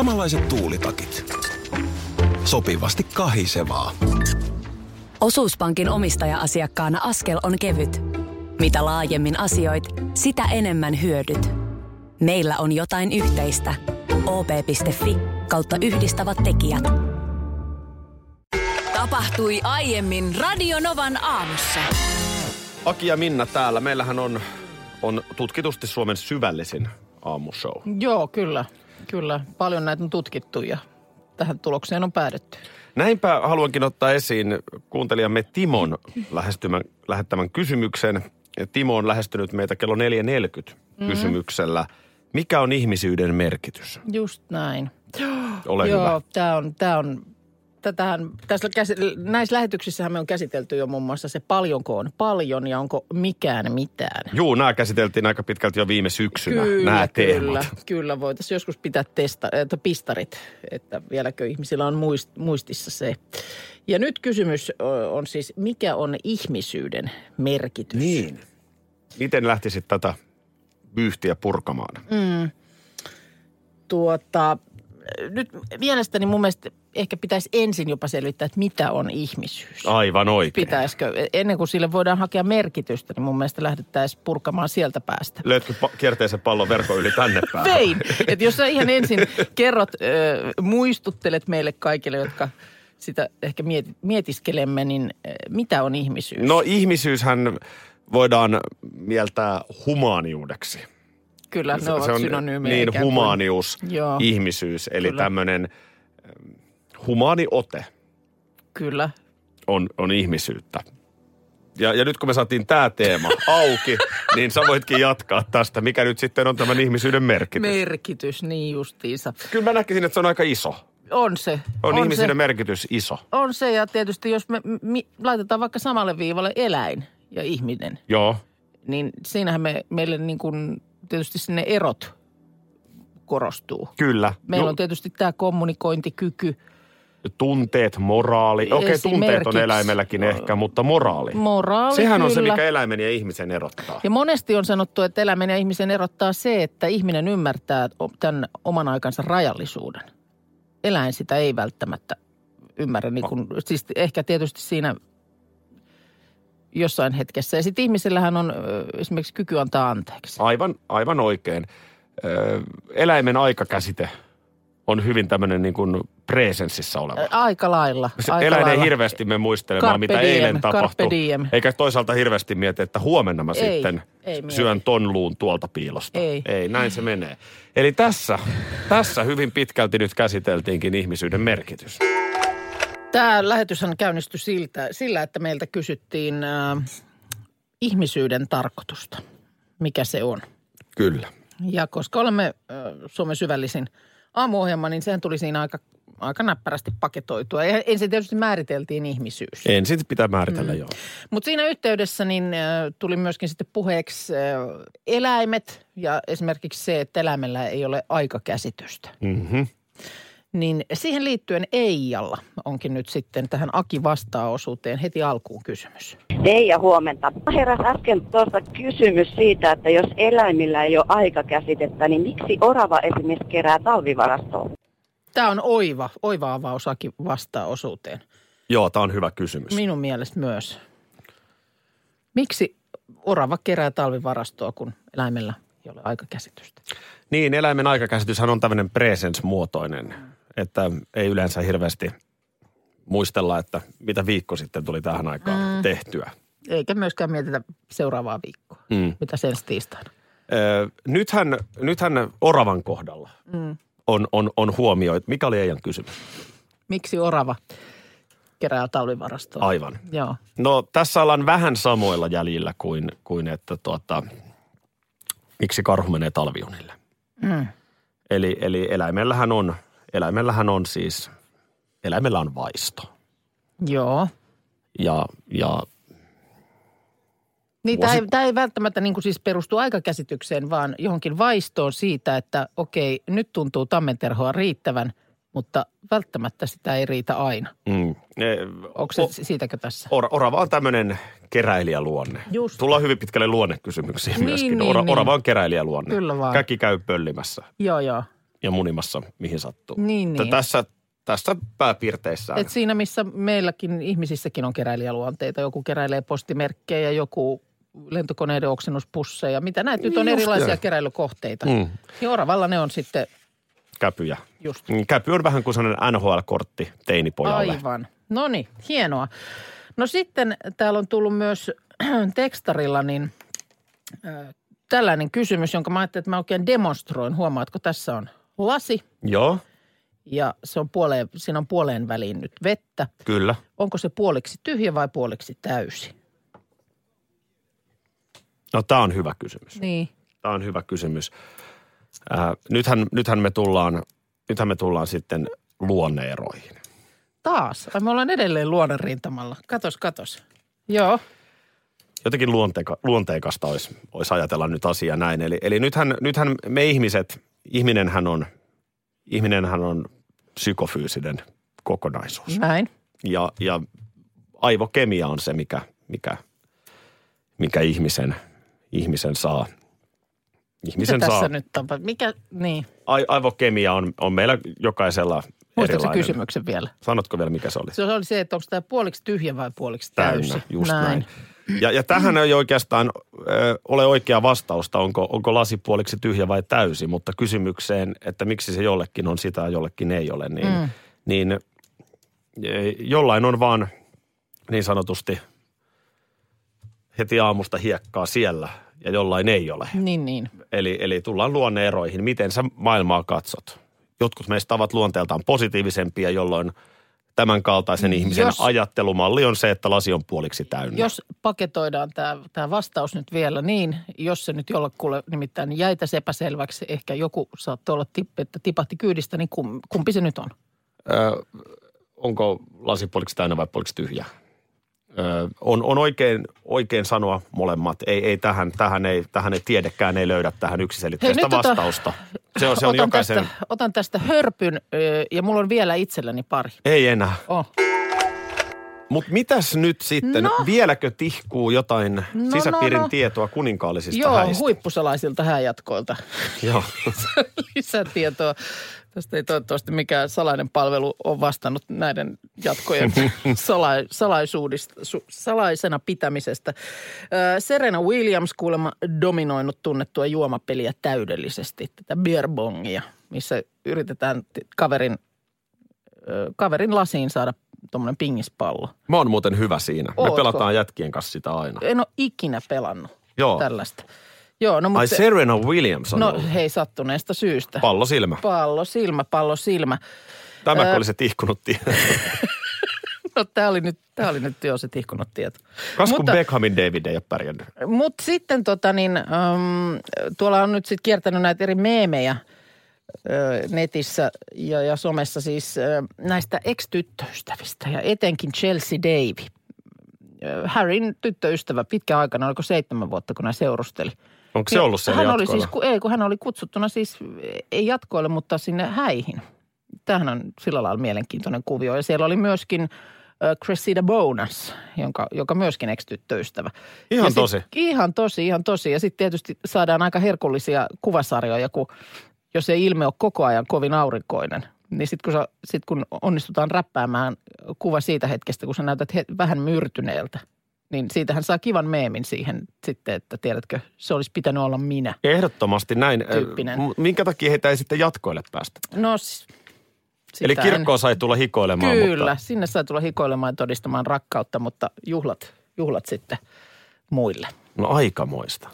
Samanlaiset tuulitakit. Sopivasti kahisevaa. Osuuspankin omistaja-asiakkaana askel on kevyt. Mitä laajemmin asioit, sitä enemmän hyödyt. Meillä on jotain yhteistä. op.fi kautta yhdistävät tekijät. Tapahtui aiemmin Radionovan aamussa. Aki ja Minna täällä. Meillähän on, on tutkitusti Suomen syvällisin aamushow. Joo, kyllä. Kyllä. Paljon näitä on tutkittu ja tähän tulokseen on päädytty. Näinpä haluankin ottaa esiin kuuntelijamme Timon lähestymän, lähettämän kysymyksen. Timo on lähestynyt meitä kello 4.40 mm. kysymyksellä. Mikä on ihmisyyden merkitys? Just näin. Ole Joo, hyvä. tämä on, tää on tätähän, tässä näissä lähetyksissähän me on käsitelty jo muun muassa se paljonko on paljon ja onko mikään mitään. Juu, nämä käsiteltiin aika pitkälti jo viime syksynä, Kyllä, nämä kyllä, teemat. kyllä. Voitaisiin joskus pitää testa, että pistarit, että vieläkö ihmisillä on muist, muistissa se. Ja nyt kysymys on siis, mikä on ihmisyyden merkitys? Niin. Miten lähtisit tätä vyyhtiä purkamaan? Mm. Tuota, nyt mielestäni mun mielestä ehkä pitäisi ensin jopa selvittää, että mitä on ihmisyys. Aivan oikein. Pitäisikö, ennen kuin sille voidaan hakea merkitystä, niin mun mielestä lähdettäisiin purkamaan sieltä päästä. Löytkö pa- kierteisen pallon verkon yli tänne päin? Vein. Että jos sä ihan ensin kerrot, ö, muistuttelet meille kaikille, jotka sitä ehkä mieti, mietiskelemme, niin ö, mitä on ihmisyys? No ihmisyyshän voidaan mieltää humaaniudeksi. Kyllä, ne ovat synonyymejä. Niin, ikään kuin. ihmisyys, eli tämmöinen humaani ote Kyllä. on, on ihmisyyttä. Ja, ja nyt kun me saatiin tämä teema auki, niin sä voitkin jatkaa tästä, mikä nyt sitten on tämän ihmisyyden merkitys. Merkitys, niin justiinsa. Kyllä mä näkisin, että se on aika iso. On se. On, on ihmisyyden se. merkitys iso. On se ja tietysti jos me mi, laitetaan vaikka samalle viivalle eläin ja ihminen, Joo, niin siinähän me, meille niin kuin tietysti sinne erot korostuu. kyllä. Meillä No, on tietysti tämä kommunikointikyky, tunteet, moraali. Okei, tunteet on eläimelläkin ehkä, mutta moraali. moraali Sehän on se, kyllä. mikä eläimen ja ihmisen erottaa. Ja monesti on sanottu, että eläimen ja ihmisen erottaa se, että ihminen ymmärtää tämän oman aikansa rajallisuuden. Eläin sitä ei välttämättä ymmärrä, niin kuin, siis ehkä tietysti siinä jossain hetkessä. Ja sitten ihmisellähän on esimerkiksi kyky antaa anteeksi. Aivan, aivan oikein. Eläimen aikakäsite on hyvin tämmöinen niin kuin presenssissä oleva. Aika lailla. Aika eläin ei lailla. hirveästi mene muistelemaan, Carpe mitä diem, eilen tapahtui. diem. Eikä toisaalta hirveästi mieti, että huomenna mä Ei, sitten ei mieti. syön ton luun tuolta piilosta. Ei. ei, näin se menee. Eli tässä, tässä hyvin pitkälti nyt käsiteltiinkin ihmisyyden merkitys. Tämä lähetyshän käynnistyi siltä, sillä, että meiltä kysyttiin äh, ihmisyyden tarkoitusta. Mikä se on? Kyllä. Ja koska olemme äh, Suomen syvällisin aamuohjelma, niin sehän tuli siinä aika, aika näppärästi paketoitua. Ja ensin tietysti määriteltiin ihmisyys. Ensin pitää määritellä mm. joo. Mutta siinä yhteydessä niin äh, tuli myöskin sitten puheeksi äh, eläimet ja esimerkiksi se, että eläimellä ei ole aikakäsitystä. Mm-hmm. Niin siihen liittyen Eijalla onkin nyt sitten tähän Aki vastaa-osuuteen heti alkuun kysymys. Hei ja huomenta. Heräs äsken tuosta kysymys siitä, että jos eläimillä ei ole aikakäsitettä, niin miksi orava esimerkiksi kerää talvivarastoon? Tämä on oiva, oiva avaus Aki vastaa-osuuteen. Joo, tämä on hyvä kysymys. Minun mielestä myös. Miksi orava kerää talvivarastoa, kun eläimellä ei ole aikakäsitystä? Niin, eläimen aikakäsityshän on tämmöinen presence-muotoinen, että ei yleensä hirveästi muistella, että mitä viikko sitten tuli tähän aikaan mm. tehtyä. Eikä myöskään mietitä seuraavaa viikkoa. Mm. Mitä sen tiistaina? Ö, nythän, nythän oravan kohdalla Mm. on, on, on huomioit. Mikä oli Eijan kysymys? Miksi orava kerää talvivarastoa? Aivan. Joo. No tässä ollaan vähän samoilla jäljillä kuin, kuin että tuota, miksi karhu menee talviunille. Mm. Eli, eli eläimellähän on, eläimellähän on siis, eläimellä on vaisto. Joo. Ja, ja Niin, tämä, ei, tämä ei välttämättä niin kuin siis perustu aikakäsitykseen, vaan johonkin vaistoon siitä, että okei, nyt tuntuu tammenterhoa riittävän, mutta välttämättä sitä ei riitä aina. mm, e, Onko se o- siitäkö tässä? Or, orava on tämmöinen keräilijäluonne. Just. Tullaan hyvin pitkälle luonnekysymyksiin Niin, myöskin. niin, Ora, niin. Orava on keräilijäluonne. Kyllä vaan. Käki käy pöllimässä. Joo, joo. Ja munimassa mihin sattuu. Niin, niin. Tässä, tässä pääpiirteissään. Et siinä, missä meilläkin ihmisissäkin on keräilijäluonteita. Joku keräilee postimerkkejä, joku lentokoneiden oksennuspusseja. Mitä näitä nyt on Just erilaisia näin. keräilykohteita. Mm. Ja oravalla ne on sitten Käpyjä. just Mm, Käpy on vähän kuin sellainen NHL-kortti teinipojalle. Aivan. No niin, hienoa. No sitten täällä on tullut myös tekstarilla niin äh, tällainen kysymys, jonka mä ajattelin, että mä oikein demonstroin. Huomaatko, tässä on lasi Joo, ja se on puoleen, siinä on puoleen väliin nyt vettä. kyllä. Onko se puoliksi tyhjä vai puoliksi täysi? No tämä on hyvä kysymys. Niin. Tämä on hyvä kysymys. Äh, nythän, nythän, me tullaan, nythän me tullaan sitten luonneeroihin. Taas. Ai me ollaan edelleen luonnon rintamalla. Katos, katos. Joo. Jotenkin luonteeka, luonteikasta olisi, olisi ajatella nyt asia näin. Eli, eli nythän, nythän me ihmiset, ihminenhän on, ihminenhän on psykofyysinen kokonaisuus. Näin. Ja, ja aivokemia on se, mikä, mikä, mikä ihmisen, ihmisen saa. Mitä Ihmisen tässä saa. nyt tapahtuu? Mikä, niin. Ai, aivokemia on, on meillä jokaisella Muistatko kysymyksen vielä? Sanotko vielä, mikä se oli? Se oli se, että onko tämä puoliksi tyhjä vai puoliksi täysi. Täynnä, just näin. näin. Ja, ja tähän ei oikeastaan ö, ole oikea vastausta, onko, onko lasi puoliksi tyhjä vai täysi, mutta kysymykseen, että miksi se jollekin on sitä ja jollekin ei ole, niin, mm. niin e, jollain on vaan niin sanotusti heti aamusta hiekkaa siellä ja jollain ei ole. Niin, niin. Eli, eli tullaan luonneeroihin. Miten sä maailmaa katsot? Jotkut meistä ovat luonteeltaan positiivisempia, jolloin tämän kaltaisen ihmisen Jos- ajattelumalli on se, että lasi on puoliksi täynnä. Jos paketoidaan tämä, tämä vastaus nyt vielä niin, jos se nyt jollekulle nimittäin jäi tässä epäselväksi, ehkä joku saattoi olla tippi, että tipahti kyydistä, niin kum, kumpi se nyt on? Ö, onko lasi puoliksi täynnä vai puoliksi tyhjä? On, on oikein, oikein sanoa molemmat. Ei, ei tähän, tähän, ei, tähän ei tiedekään ei löydä tähän yksiselitteistä Hei, tota- vastausta. Se on, se on otan, jokaisen... tästä, otan tästä hörpyn ja mulla on vielä itselläni pari. Ei enää. Oh. Mutta mitäs nyt sitten? No. Vieläkö tihkuu jotain No, sisäpiirin no, no. tietoa kuninkaallisista Joo, häistä? huippusalaisilta hääjatkoilta. Joo. Lisätietoa. Tästä ei toivottavasti mikään salainen palvelu ole vastannut näiden jatkojen sala, salaisuudista, su, salaisena pitämisestä. Serena Williams kuulemma dominoinut tunnettua juomapeliä täydellisesti, tätä beer bongia, missä yritetään kaverin, kaverin lasiin saada tuommoinen pingispallo. Mä oon muuten hyvä siinä. Me Ootko? pelataan jätkien kanssa sitä aina. En ole ikinä pelannut Joo. tällaista. Joo, no mutta... Ai Serena Williams on no ollut. hei, sattuneesta syystä. Pallo silmä. Pallo silmä, pallo silmä. Tämä Ää, oli se tihkunut tie. No tämä oli nyt, tää oli nyt jo se tihkunut tieto. Kas kun Mutta- Beckhamin David ei ole pärjännyt. Mutta sitten tota niin, äm, tuolla on nyt sitten kiertänyt näitä eri meemejä ö, netissä ja, ja somessa siis ö, näistä ex-tyttöystävistä ja etenkin Chelsea Davy. Harryn tyttöystävä pitkä aikana, oliko seitsemän vuotta, kun hän seurusteli. Onko se ollut siellä hän oli siis, ku- ei kun hän oli kutsuttuna siis, ei jatkoille, mutta sinne häihin. Tämähän on sillä lailla mielenkiintoinen kuvio. Ja siellä oli myöskin äh, Cressida Bonas, jonka, joka myöskin ex-tyttöystävä. Ihan ja sit- tosi. Ihan tosi, ihan tosi. Ja sitten tietysti saadaan aika herkullisia kuvasarjoja, kun jos ei ilme ole koko ajan kovin aurinkoinen, niin sitten kun, sä- sit kun onnistutaan räppäämään kuva siitä hetkestä, kun sä näytät he, vähän myrtyneeltä, niin siitähän saa kivan meemin siihen sitten, että tiedätkö, se olisi pitänyt olla minä. Ehdottomasti näin. Tyyppinen. Minkä takia heitä ei sitten jatkoille päästä? No Eli kirkkoon sai tulla hikoilemaan, en, Kyllä, mutta sinne sai tulla hikoilemaan ja todistamaan rakkautta, mutta juhlat, juhlat sitten muille. no aikamoista.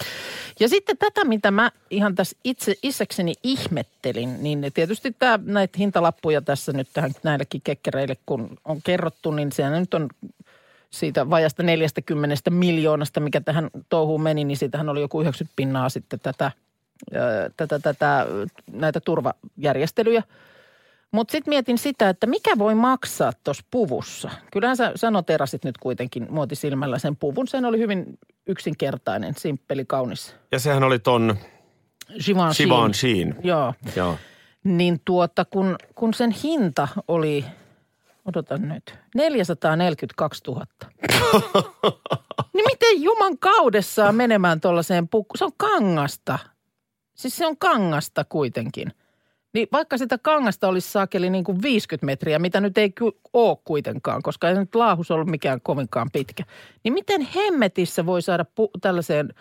Ja sitten tätä, mitä mä ihan tässä itse itsekseni ihmettelin, niin tietysti tämä, näitä hintalappuja tässä nyt tähän näillekin kekkereille, kun on kerrottu, niin sehän nyt on siitä vajasta 40 miljoonasta, mikä tähän touhuun meni, niin siitähän oli joku 90 pinnaa sitten tätä, tätä, tätä näitä turvajärjestelyjä. Mutta sitten mietin sitä, että mikä voi maksaa tuossa puvussa. Kyllähän sä, sä noterasit nyt kuitenkin muotisilmällä sen puvun. Sen oli hyvin yksinkertainen, simppeli, kaunis. Ja sehän oli ton Givenchy. Givenchy. Joo. Joo. Niin tuota, kun, kun sen hinta oli, odotan nyt, 442 000. niin miten juman kaudessaan menemään tuollaiseen pukku? Se on kangasta. Siis se on kangasta kuitenkin. Niin vaikka sitä kangasta olisi saakeli niin kuin 50 metriä, mitä nyt ei ole kuitenkaan, koska ei nyt laahus ollut mikään kovinkaan pitkä. Niin miten hemmetissä voi saada pu- tällaiseen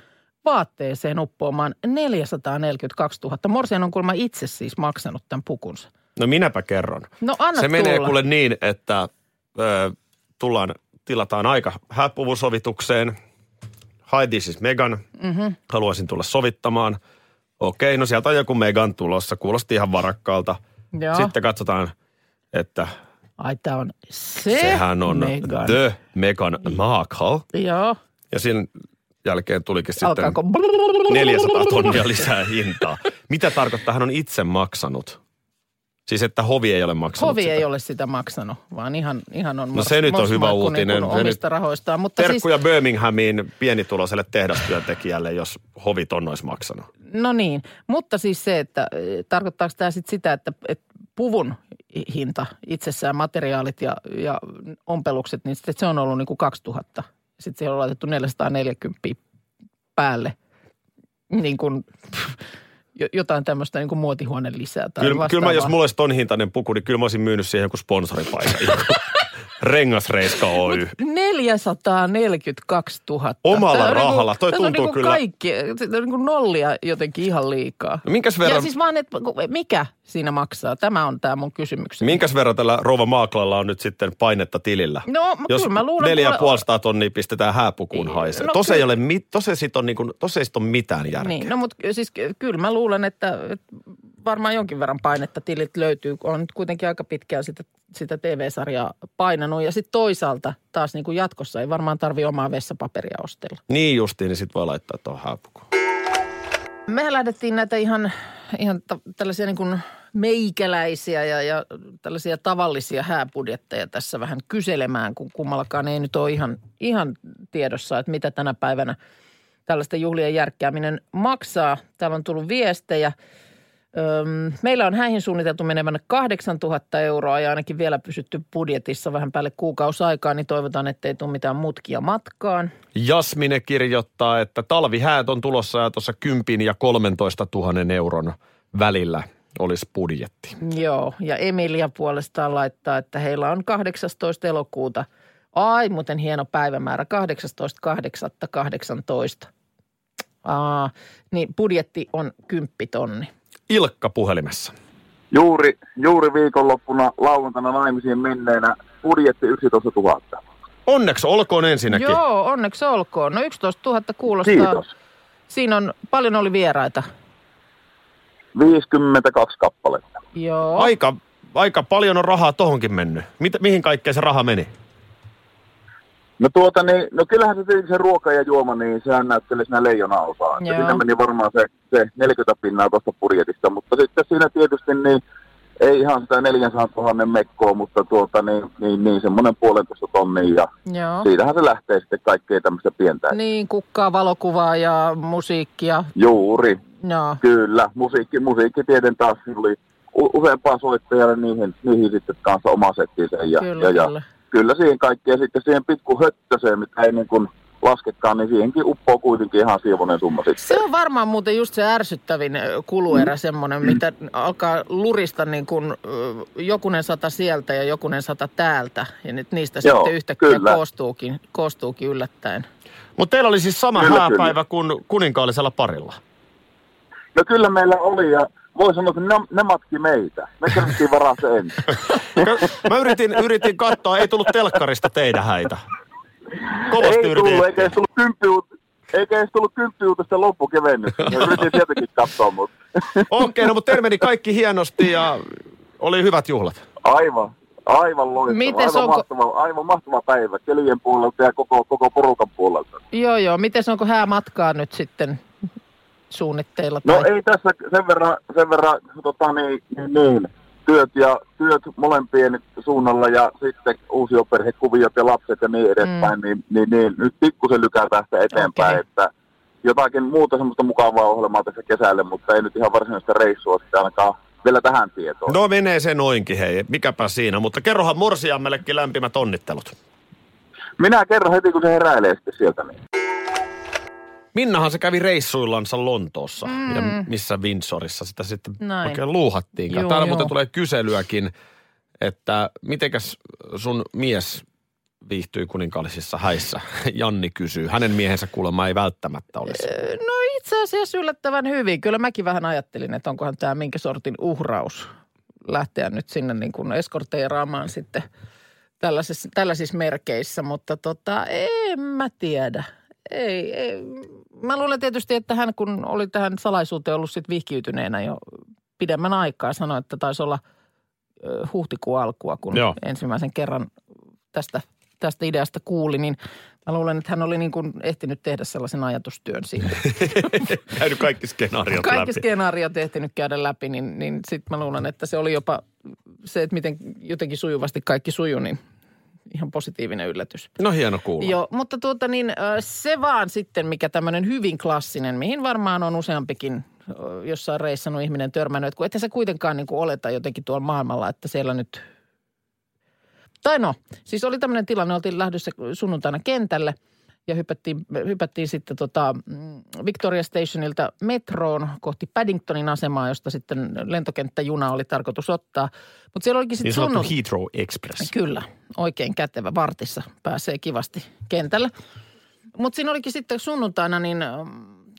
vaatteeseen uppoamaan 442 000? Morsian on kuulemma itse siis maksanut tämän pukunsa. No minäpä kerron. No anna Se menee tulla. kuule niin, että ö, tullaan, tilataan aika hääpuvusovitukseen. Hi, this is Megan. Mm-hmm. Haluaisin tulla sovittamaan. Okei, no sieltä on joku Megan tulossa. Kuulosti ihan varakkaalta. Joo. Sitten katsotaan, että Ai tämä on se sehän on Meghan. The Megan Markle. Joo. Ja sen jälkeen tulikin sitten Alkaako... 400 tonnia lisää hintaa. Mitä tarkoittaa? Hän on itse maksanut. Siis että hovi ei ole maksanut Hovi sitä. ei ole sitä maksanut, vaan ihan, ihan on No se nyt on hyvä uutinen. Niin omista rahoistaan. Mutta siis, Terkkuja Birminghamiin pienituloiselle tehdastyöntekijälle, jos hovi ton olisi maksanut. no niin, mutta siis se, että eh, tarkoittaako tämä sitten sitä, että, että puvun hinta itsessään, materiaalit ja, ja ompelukset, niin sitten se on ollut niin kuin 2000. Sitten siihen on laitettu 440 päälle. Niin kuin, jotain tämmöistä niin muotihuone lisää tai Kyllä, kyllä mä, jos mulla olisi ton hintainen puku, niin kyllä mä olisin myynyt siihen joku sponsoripaikan. Rengasreiska Oy. 442 000. Omalla Tää on rahalla. Niinku, Toi tässä on tuntuu niinku kyllä- Kaikki, on niinku nollia jotenkin ihan liikaa. No minkäs verran, Ja siis vaan, että mikä siinä maksaa? Tämä on tämä mun kysymykseni. minkäs verran tällä Rouva Maaklalla on nyt sitten painetta tilillä? No, Jos kyllä mä luulen... neljä ja kuule- puolesta tonnia pistetään hääpukuun haisee. No tos ei ole, mit, tos ei sit on, niinku, tos ei sit ole mitään järkeä. Niin, no mutta siis ky- kyllä mä luulen, että, että varmaan jonkin verran painetta tilit löytyy. On nyt kuitenkin aika pitkään sitä, sitä TV-sarjaa painanut. Ja sitten toisaalta taas niin kuin jatkossa ei varmaan tarvi omaa vessapaperia ostella. Niin justiin, niin sit voi laittaa tuohon hääpukuun. Mehän lähdettiin näitä ihan, ihan ta- tällaisia niin kuin meikäläisiä ja, ja tällaisia tavallisia hääbudjetteja tässä vähän kyselemään, kun kummallakaan ei nyt ole ihan, ihan tiedossa, että mitä tänä päivänä tällaista juhlien järkkääminen maksaa. Täällä on tullut viestejä. Öm, meillä on häihin suunniteltu menevän 8000 euroa ja ainakin vielä pysytty budjetissa vähän päälle kuukausaikaa, niin toivotaan, ettei tule mitään mutkia matkaan. Jasmine kirjoittaa, että talvihäät on tulossa ja tuossa 10 ja 13 000 euron välillä olisi budjetti. Joo, ja Emilia puolestaan laittaa, että heillä on 18. elokuuta. Ai, muuten hieno päivämäärä, 18.8.18. Aa, niin budjetti on 10 tonni. Ilkka puhelimessa. Juuri, juuri viikonloppuna lauantaina naimisiin menneenä budjetti 11 000. Onneksi olkoon ensinnäkin. Joo, onneksi olkoon. No 11 000 kuulostaa. Kiitos. Siinä on, paljon oli vieraita. 52 kappaletta. Joo. Aika, aika paljon on rahaa tohonkin mennyt. Mitä, mihin kaikkeen se raha meni? No tuota niin, no kyllähän se, tietenkin se ruoka ja juoma, niin sehän näyttelee siinä leijona osaa. Joo. Siinä meni varmaan se, se 40 pinnaa tuosta budjetista, mutta sitten siinä tietysti niin ei ihan sitä 400 000 mekkoa, mutta tuota niin, niin, niin semmoinen puolentoista tonnia ja Joo. siitähän se lähtee sitten kaikkea tämmöistä pientä. Niin, kukkaa, valokuvaa ja musiikkia. Juuri, Joo. Kyllä, musiikki, musiikkitieden taas oli useampaa soittajalle niihin, niihin sitten kanssa oma settinsä. Ja, Kyllä, ja, ja kyllä. Kyllä siihen kaikkeen ja sitten siihen pikku höttöseen, mitä ei niin kuin laskekaan, niin siihenkin uppoo kuitenkin ihan siivonen summa sitten. Se on varmaan muuten just se ärsyttävin kuluerä semmoinen, mitä alkaa lurista niin kuin jokunen sata sieltä ja jokunen sata täältä. Ja nyt niistä Joo, sitten yhtäkkiä kyllä. koostuukin, koostuukin yllättäen. Mutta teillä oli siis sama Kyllä, hääpäivä kyllä. kuin kuninkaallisella parilla. No kyllä meillä oli ja voi sanoa, että ne, ne matki meitä. Me kerättiin varaa se ensin. Mä yritin, yritin katsoa, ei tullut telkkarista teidän häitä. Kovasti ei yritin. tullut, eikä edes tullut kymppiuut- eikä edes tullut kymppiuutista loppukevennystä. Me yritin sieltäkin katsoa, mutta Okei, no mutta teillä meni kaikki hienosti ja oli hyvät juhlat. Aivan, aivan loistava. Mites aivan, onko- mahtava, aivan mahtava päivä kelien puolelta ja koko, koko porukan puolelta. Joo, joo. Miten onko häämatkaa nyt sitten suunnitteilla? No tai- ei tässä sen verran, sen verran tota, niin, niin, niin, työt ja työt molempien suunnalla ja sitten uusioperhekuviot ja lapset ja niin edespäin, mm. niin, niin, niin, nyt pikkusen lykätään sitä eteenpäin, Okei. että jotakin muuta semmoista mukavaa ohjelmaa tässä kesälle, mutta ei nyt ihan varsinaista reissua sitten ainakaan vielä tähän tietoon. No menee se noinkin, hei. Mikäpä siinä. Mutta kerrohan Morsiammellekin lämpimät onnittelut. Minä kerron heti, kun se heräilee sitten sieltä. Niin. Minnahan se kävi reissuillansa Lontoossa mm. ja missä Windsorissa sitä sitten Näin. oikein luuhattiinkaan. Joo, Täällä joo. muuten tulee kyselyäkin, että mitenkäs sun mies viihtyi kuninkaallisissa häissä? Janni kysyy. Hänen miehensä kuulemma ei välttämättä olisi. No itse asiassa yllättävän hyvin. Kyllä mäkin vähän ajattelin, että onkohan tämä minkä sortin uhraus lähteä nyt sinne niin kuin eskorteeraamaan sitten tällaisissa, tällaisissa merkeissä, mutta tota, en mä tiedä. Ei, ei. Mä luulen tietysti, että hän kun oli tähän salaisuuteen ollut sit vihkiytyneenä jo pidemmän aikaa, sanoi, että taisi olla huhtikuun alkua, kun Joo. ensimmäisen kerran tästä, tästä ideasta kuuli, niin mä luulen, että hän oli niin kuin ehtinyt tehdä sellaisen ajatustyön siinä. Käynyt kaikki skenaariot Kaikki läpi. skenaariot ehtinyt käydä läpi, niin, niin sitten mä luulen, että se oli jopa se, että miten jotenkin sujuvasti kaikki sujuu, niin ihan positiivinen yllätys. No hieno kuulla. Joo, mutta tuota niin, se vaan sitten, mikä tämmöinen hyvin klassinen, mihin varmaan on useampikin jossain reissannut ihminen törmännyt, että kun ethän sä kuitenkaan niin kuin oleta jotenkin tuolla maailmalla, että siellä nyt... Tai no, siis oli tämmöinen tilanne, oltiin lähdössä sunnuntaina kentälle ja hypättiin, hypättiin sitten tota mm, Victoria Stationilta metroon kohti Paddingtonin asemaa, josta sitten lentokenttäjuna oli tarkoitus ottaa. Mutta siellä olikin sitten Niin sanottu sunnun- Heathrow Express. Kyllä, oikein kätevä. Vartissa pääsee kivasti kentällä. Mutta siinä olikin sitten sunnuntaina niin ähm,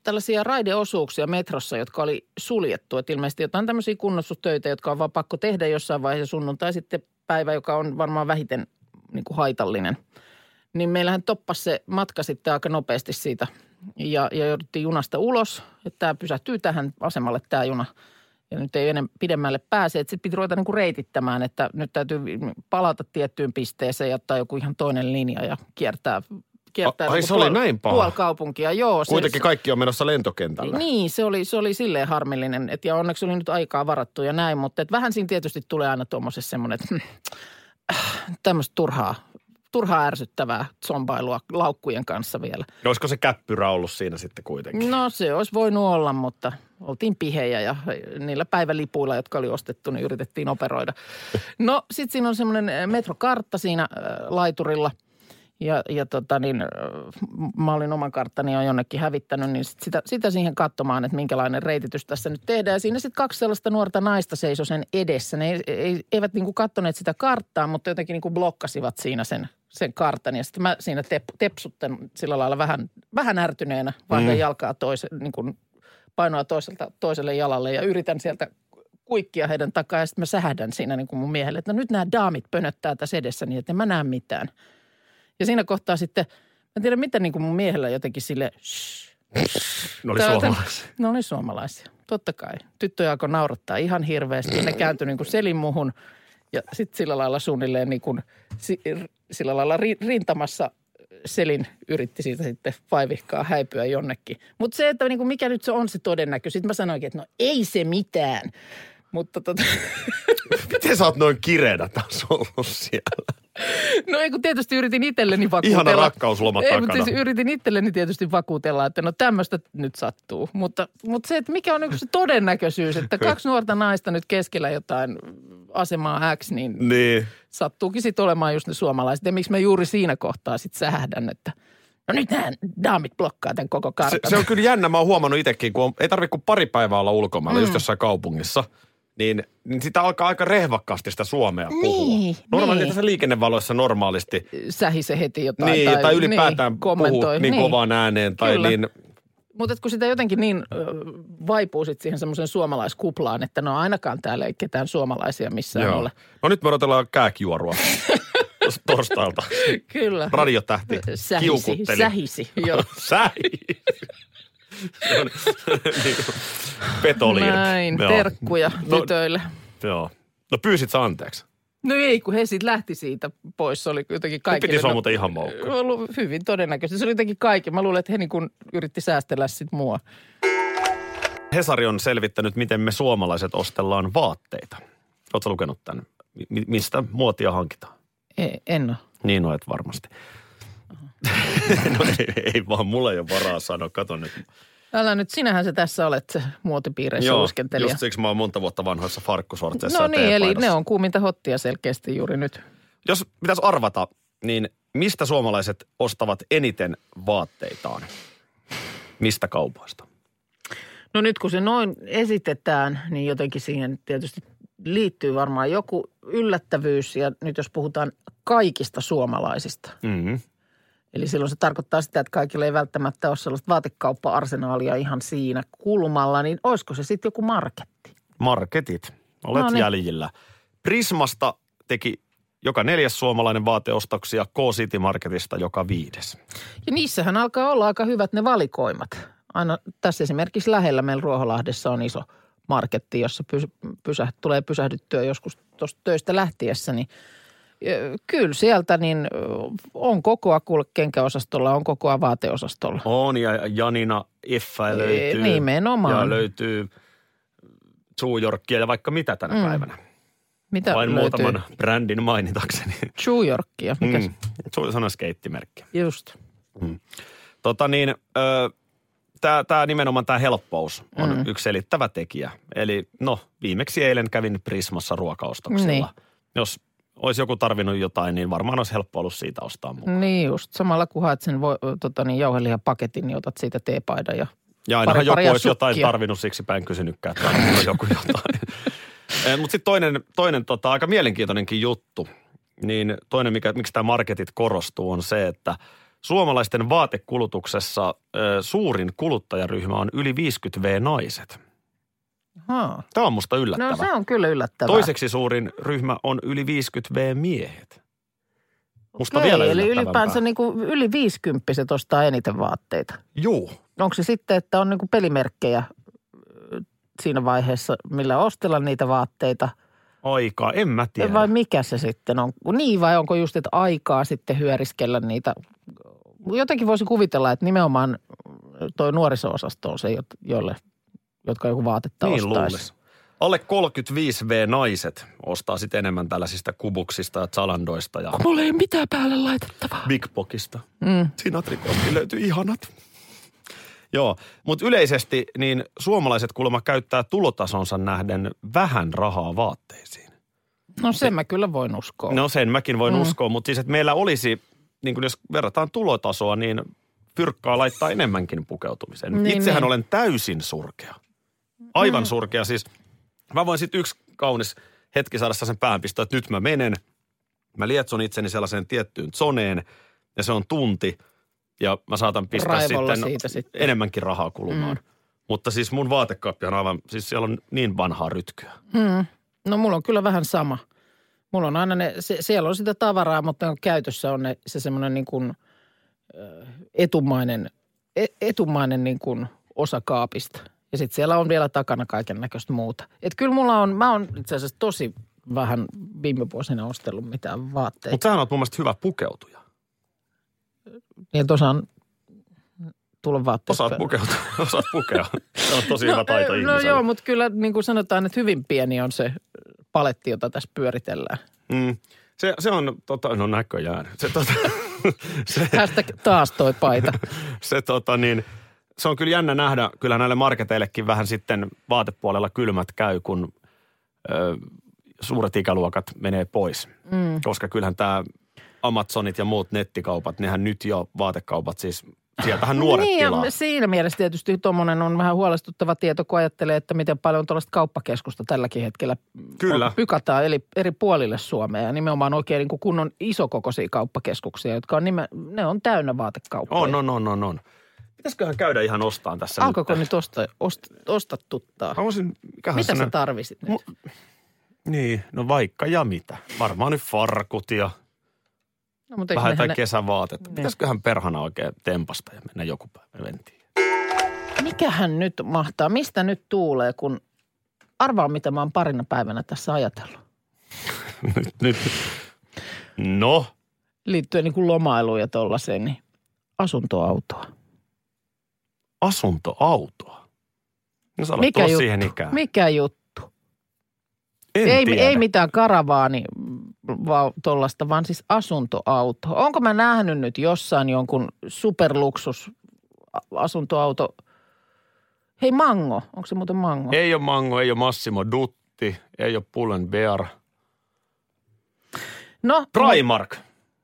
tällaisia raideosuuksia metrossa, jotka oli suljettu. Että ilmeisesti jotain tämmöisiä kunnostustöitä, jotka on vaan pakko tehdä jossain vaiheessa sunnuntai sitten päivä, joka on varmaan vähiten niin kuin haitallinen. Niin meillähän toppasi se matka sitten aika nopeasti siitä ja, ja jouduttiin junasta ulos. Että tämä pysähtyy tähän asemalle tämä juna ja nyt ei enää pidemmälle pääse. Että sitten piti ruveta niinku reitittämään, että nyt täytyy palata tiettyyn pisteeseen ja ottaa joku ihan toinen linja ja kiertää, kiertää A- ai niinku se oli puol- näin paha? kaupunkia. Joo, se, Kuitenkin kaikki on menossa lentokentälle. niin, se oli, se oli silleen harmillinen, et, ja onneksi oli nyt aikaa varattu ja näin, mutta et vähän siinä tietysti tulee aina tuommoisessa semmoinen, että tämmöistä turhaa, turhaa ärsyttävää zombailua laukkujen kanssa vielä. Olisiko se käppyrä ollut siinä sitten kuitenkin? No se olisi voinut olla, mutta oltiin pihejä ja niillä päivälipuilla, jotka oli ostettu, niin yritettiin operoida. No sitten siinä on semmoinen metrokartta siinä äh, laiturilla ja, ja tota niin, mä olin oman karttani jo jonnekin hävittänyt, niin sit sitä, sitä siihen katsomaan, että minkälainen reititys tässä nyt tehdään. Ja siinä sitten kaksi sellaista nuorta naista seisoi sen edessä. Ne ei, ei, eivät niinku kattoneet sitä karttaa, mutta jotenkin niinku blokkasivat siinä sen, sen kartan. Ja sitten mä siinä tep, tepsutten sillä lailla vähän, vähän ärtyneenä vaihdan mm. jalkaa toisen, niin kuin painoa toiselta, toiselle jalalle ja yritän sieltä kuikkia heidän takaa ja sitten mä sähädän siinä niin kuin mun miehelle, että no nyt nämä daamit pönöttää tässä edessä niin, että en mä näe mitään. Ja siinä kohtaa sitten, mä en tiedä mitä niin kuin mun miehellä jotenkin sille, shh, Ne oli suomalaisia. Ne oli suomalaisia, totta kai. Tyttöjä alkoi naurattaa ihan hirveästi. Ne kääntyi niin kuin selin muhun ja sitten sillä lailla suunnilleen niin kuin, si, sillä lailla ri, rintamassa selin yritti siitä sitten vaivihkaa häipyä jonnekin. Mutta se, että niin kuin mikä nyt se on se todennäköisyys. Sitten mä sanoinkin, että no ei se mitään. Mutta tota, Miten sä oot noin kireänä taas ollut siellä? no ei kun tietysti yritin itselleni vakuutella. Ihana rakkausloma Ei, mutta siis yritin itselleni tietysti vakuutella, että no tämmöistä nyt sattuu. Mutta, mutta se, että mikä on se todennäköisyys, että kaksi nuorta naista nyt keskellä jotain asemaa X, niin Niin. sattuukin sitten olemaan just ne suomalaiset. Ja miksi mä juuri siinä kohtaa sitten sähdän, että no nyt nämä daamit blokkaa tämän koko Se, kartan. se on kyllä jännä, mä oon huomannut itsekin, kun on, ei tarvitse kuin pari päivää olla ulkomailla, mm. just jossain kaupungissa. Niin, niin sitä alkaa aika rehvakkaasti sitä suomea puhua. Niin, Normaalisti niin. tässä liikennevaloissa normaalisti. Sähise heti jotain. Niin, tai, tai ylipäätään niin, puhuu kommentoi. niin, kovaan ääneen. Tai Kyllä. niin, Mutta kun sitä jotenkin niin ö, vaipuu sit siihen semmoisen suomalaiskuplaan, että no ainakaan täällä ei ketään suomalaisia missään joo. ole. No nyt me odotellaan kääkijuorua torstailta. Kyllä. Radiotähti Sähisi, kiukutteli. sähisi, joo. Sähisi. Se on niin petoliirti. Näin, Joo. terkkuja No- tytöille. Joo. No pyysit sä anteeksi? No ei, kun he sitten lähti siitä pois. Se oli jotenkin kaikille. piti sua no, ihan moukkaan. ollut hyvin todennäköisesti. Se oli jotenkin kaikki. Mä luulen, että he niin kuin yritti säästellä sit mua. Hesari on selvittänyt, miten me suomalaiset ostellaan vaatteita. Oletko lukenut tämän? Mi- mistä muotia hankitaan? Ei, en ole. Niin olet varmasti. no ei, ei vaan, mulla ei ole varaa sanoa. Kato nyt. Älä nyt, sinähän se tässä olet se muotipiireissä uuskentelija. just siksi mä oon monta vuotta vanhoissa farkkusortseissa No niin, eli ne on kuuminta hottia selkeästi juuri nyt. Jos pitäisi arvata, niin mistä suomalaiset ostavat eniten vaatteitaan? Mistä kaupoista? No nyt kun se noin esitetään, niin jotenkin siihen tietysti liittyy varmaan joku yllättävyys. Ja nyt jos puhutaan kaikista suomalaisista, Mm-hmm. Eli silloin se tarkoittaa sitä, että kaikilla ei välttämättä ole sellaista vaatekauppa-arsenaalia ihan siinä kulmalla, niin olisiko se sitten joku marketti? Marketit. Olet No niin. jäljillä. Prismasta teki joka neljäs suomalainen vaateostoksia, K-City Marketista joka viides. Ja niissähän alkaa olla aika hyvät ne valikoimat. Aina tässä esimerkiksi lähellä meillä Ruoholahdessa on iso marketti, jossa pysä, tulee pysähdyttyä joskus tuosta töistä lähtiessä, niin kyllä sieltä niin on kokoa kuule kenkäosastolla, on kokoa vaateosastolla. On ja Janina Effa löytyy. nimenomaan. Ja löytyy Yorkia ja vaikka mitä tänä Mm. päivänä. Mitä Vain löytyy? muutaman brändin mainitakseni. New Yorkia, mikä mm. Mm. Se on skeittimerkki. Just. Tota niin, tämä tää nimenomaan tämä helppous on mm. yksi selittävä tekijä. Eli no, viimeksi eilen kävin Prismassa ruokaostoksilla. Niin. Jos olisi joku tarvinnut jotain, niin varmaan olisi helppo ollut siitä ostaa mukaan. Niin just. Samalla kun haet sen tota niin, jauhelihapaketin, niin otat siitä teepaidan ja Ja ainahan pari joku olisi jotain sukkia. tarvinnut, siksipä en kysynytkään, että joku jotain. Mutta sitten toinen, toinen tota, aika mielenkiintoinenkin juttu, niin toinen, mikä, miksi tämä marketit korostuu, on se, että suomalaisten vaatekulutuksessa ö, suurin kuluttajaryhmä on yli 50V-naiset. Haa. Tämä on musta yllättävää. No se on kyllä yllättävää. Toiseksi suurin ryhmä on yli 50V-miehet. Musta Okei, vielä eli ylipäänsä niin kuin yli 50 ostaa eniten vaatteita. Juu. Onko se sitten, että on niin kuin pelimerkkejä siinä vaiheessa, millä ostella niitä vaatteita? Aikaa, en mä tiedä. Vai mikä se sitten on? Niin vai onko just, että aikaa sitten hyöriskellä niitä? Jotenkin voisi kuvitella, että nimenomaan toi nuoriso-osasto on se, jo- jolle, jotka joku vaatetta Niin ostaisi. luulisi. Alle 35V-naiset ostaa sitten enemmän tällaisista kubuksista ja Zalandoista ja Mulla ei mitään päälle laitettavaa. Big Pokista. Mm. Sinatrikosta löytyy ihanat. Joo, mutta yleisesti niin suomalaiset kuulemma käyttää tulotasonsa nähden vähän rahaa vaatteisiin. No sen mä kyllä voin uskoa. No sen mäkin voin Mm. uskoa, mutta siis että meillä olisi, niin kuin jos verrataan tulotasoa, niin fyrkkaa laittaa enemmänkin pukeutumiseen. Niin, Itsehän niin. olen täysin surkea. Aivan mm. surkea. Siis mä voin sitten yksi kaunis hetki saada sen pääänpistoon, että nyt mä menen. Mä lietson itseni sellaiseen tiettyyn zoneen ja se on tunti ja mä saatan pistää sitten, siitä sitten. enemmänkin rahaa kulumaan. Mm. Mutta siis mun vaatekaappi on aivan, siis siellä on niin vanhaa rytkyä. Hmm. No mulla on kyllä vähän sama. Mulla on aina ne, se, siellä on sitä tavaraa, mutta käytössä on ne, se semmoinen niin kuin etumainen, e, etumainen niin kuin osa kaapista. Ja sitten siellä on vielä takana kaiken näköistä muuta. Et kyllä mulla on, mä oon itse asiassa tosi vähän viime vuosina ostellut mitään vaatteita. Mutta sähän on mun mielestä hyvä pukeutuja. Niin osaan tulla vaatteista. Osaat pukeutua, osaat pukea. Se on tosi no, hyvä taito no ihmiselle. joo, mutta kyllä niin kuin sanotaan, että hyvin pieni on se paletti, jota tässä pyöritellään. Mm. Se, se on, tota, no näköjään. Se, tota, se, Hashtag taas toi paita. se, tota, niin, se on kyllä jännä nähdä. Kyllä näille marketeillekin vähän sitten vaatepuolella kylmät käy, kun ö, suuret ikäluokat menee pois. Mm. Koska kyllähän tämä Amazonit ja muut nettikaupat, nehän nyt jo vaatekaupat siis, sieltähän nuoret niin, tilaa. ja siinä mielessä tietysti tuommoinen on vähän huolestuttava tieto, kun ajattelee, että miten paljon tuollaista kauppakeskusta tälläkin hetkellä Kyllä. pykataan eli eri puolille Suomea. Ja nimenomaan oikein niin kuin kunnon isokokoisia kauppakeskuksia, jotka on, nime, ne on täynnä vaatekauppoja. On, on, on, on, on. Pitäisiköhän käydä ihan ostaan tässä Alkoiko nyt? nyt osta, ost, voisin, mikähän Mitä sä sellainen- tarvisit nyt? Mu- Niin, no vaikka ja mitä. Varmaan nyt farkut ja No, mutta vähän jotain ne- kesävaatetta. Niin. Pitäisiköhän perhana oikein tempasta ja mennä joku päivä ventiin. Mikähän nyt mahtaa? Mistä nyt tuulee, kun arvaa, mitä mä oon parina päivänä tässä ajatellut? nyt, nyt. No, Liittyen niin kuin lomailuun ja tollaiseen, niin asuntoautoa. Asuntoautoa. No sä Mikä juttu? siihen ikään. Mikä juttu? En ei, tiedä. ei mitään karavaani vaan tollasta, vaan siis asuntoauto. Onko mä nähnyt nyt jossain jonkun superluksus asuntoauto? Hei Mango, onko se muuten Mango? Ei ole Mango, ei ole Massimo Dutti, ei ole Pull Bear. No, Primark.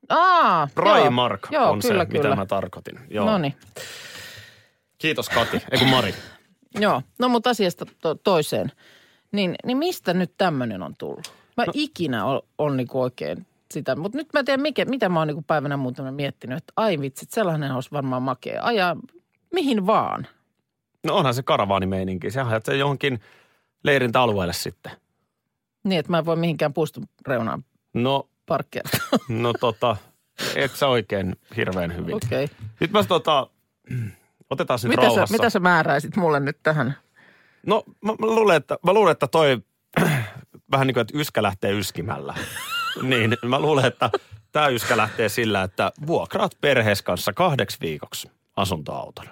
Aa, Primark joo, on kyllä, se, kyllä. mitä mä tarkoitin. Joo. No niin. Kiitos Kati, ei kun Mari. Joo, no mutta asiasta to- toiseen. Niin, niin mistä nyt tämmöinen on tullut? Mä no. ikinä on, on niinku oikein sitä, mutta nyt mä en tiedä, mikä, mitä mä oon niinku päivänä muutama miettinyt, että ai vitsit, sellainen olisi varmaan makea. Ajaa mihin vaan. No onhan se karavaanimeininki. Sehän ajat sen johonkin leirintäalueelle sitten. Niin, että mä en voi mihinkään puiston reunaan No, parkkeerata. no tota, et sä oikein hirveän hyvin. Okei. Okay. Nyt mä tota, otetaan nyt Mitä sä, rauhassa. mitä sä määräisit mulle nyt tähän? No mä, mä, luulen, että, mä luulen, että toi vähän niin kuin, että yskä lähtee yskimällä. niin mä luulen, että tämä yskä lähtee sillä, että vuokraat perhees kanssa kahdeksi viikoksi asuntoauton.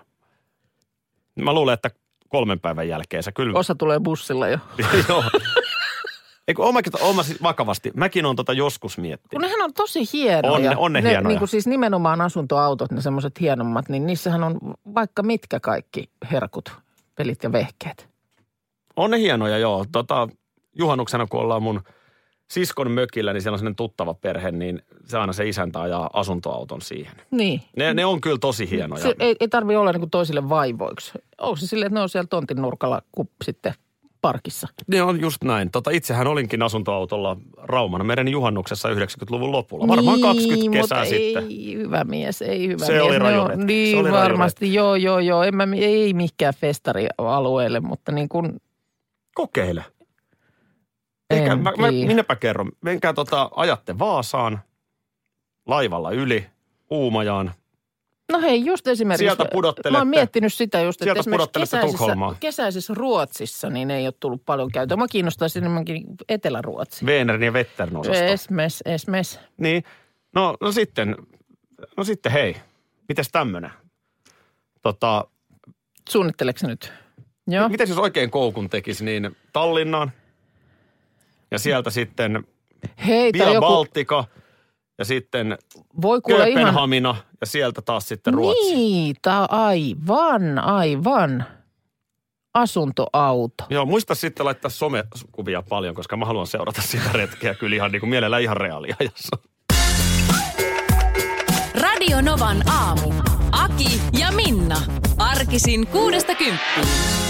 Mä luulen, että kolmen päivän jälkeen sä kyllä... Osa tulee bussilla jo. Joo. Eikö omakin, oma siis vakavasti, mäkin on tota joskus Kun miettinyt. nehän on tosi hienoja. On ne- on ne hienoja. Niin kuin siis nimenomaan asuntoautot, ne semmoiset hienommat, niin niissähän on vaikka mitkä kaikki herkut, pelit ja vehkeet. On ne hienoja, joo. Tota, juhannuksena, kun ollaan mun siskon mökillä, niin siellä on sellainen tuttava perhe, niin se aina se isäntä ajaa asuntoauton siihen. Niin. Ne, ne on kyllä tosi hienoja. Se ei, ei tarvi olla niin kuin toisille vaivoiksi. Onko se silleen, että ne on siellä tontin nurkalla kuin sitten parkissa? Ne on just näin. Tota, itsehän olinkin asuntoautolla Raumana meidän juhannuksessa 90-luvun lopulla. Varmaan niin, 20 kesää mutta sitten. ei hyvä mies, ei hyvä Se mies. oli Ne raju on- hetki. Niin Se oli varmasti, joo joo joo. En mä, ei mikään festarialueelle, mutta niin kuin Kokeile. Eikä, mä, mä, minäpä kerron. Menkää tota, ajatte Vaasaan, laivalla yli, Uumajaan. No hei, just esimerkiksi. Sieltä pudottelette- Mä oon miettinyt sitä just, että esimerkiksi kesäisissä, Tukholmaan. kesäisissä Ruotsissa niin ei ole tullut paljon käytöä. Mä kiinnostaisi enemmänkin Etelä-Ruotsi. Veenerin ja Vettern osasto. Esmes, esmes. Niin, no, no sitten, no sitten hei, mites tämmönen? Tota, Suunnitteleeko sä nyt? Joo. mitäs jos oikein koukun tekisi, niin Tallinnaan ja sieltä sitten Hei, Via joku, Baltica ja sitten voi kuule ihan... Kööpenhamina ja sieltä taas sitten Ruotsi. Niin, tää aivan, aivan. Asuntoauto. Joo, muista sitten laittaa somekuvia paljon, koska mä haluan seurata sitä retkeä kyllä ihan niin kuin mielellä ihan reaaliajassa. Radio Novan aamu. Aki ja Minna. Arkisin kuudesta kymppiin.